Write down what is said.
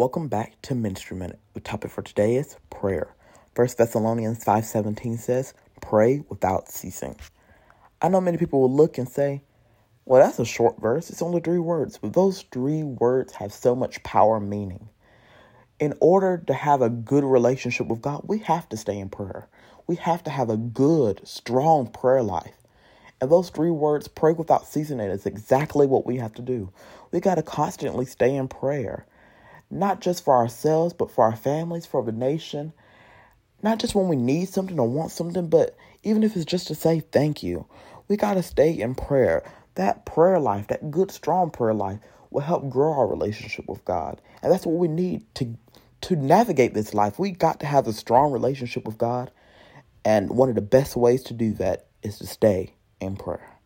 Welcome back to Ministry Minute. The topic for today is prayer. 1 Thessalonians 5:17 says, "Pray without ceasing." I know many people will look and say, "Well, that's a short verse. It's only 3 words." But those 3 words have so much power and meaning. In order to have a good relationship with God, we have to stay in prayer. We have to have a good, strong prayer life. And those three words, pray without ceasing, is exactly what we have to do. We got to constantly stay in prayer not just for ourselves, but for our families, for the nation. Not just when we need something or want something, but even if it's just to say thank you. We got to stay in prayer. That prayer life, that good, strong prayer life, will help grow our relationship with God. And that's what we need to, to navigate this life. We got to have a strong relationship with God. And one of the best ways to do that is to stay in prayer.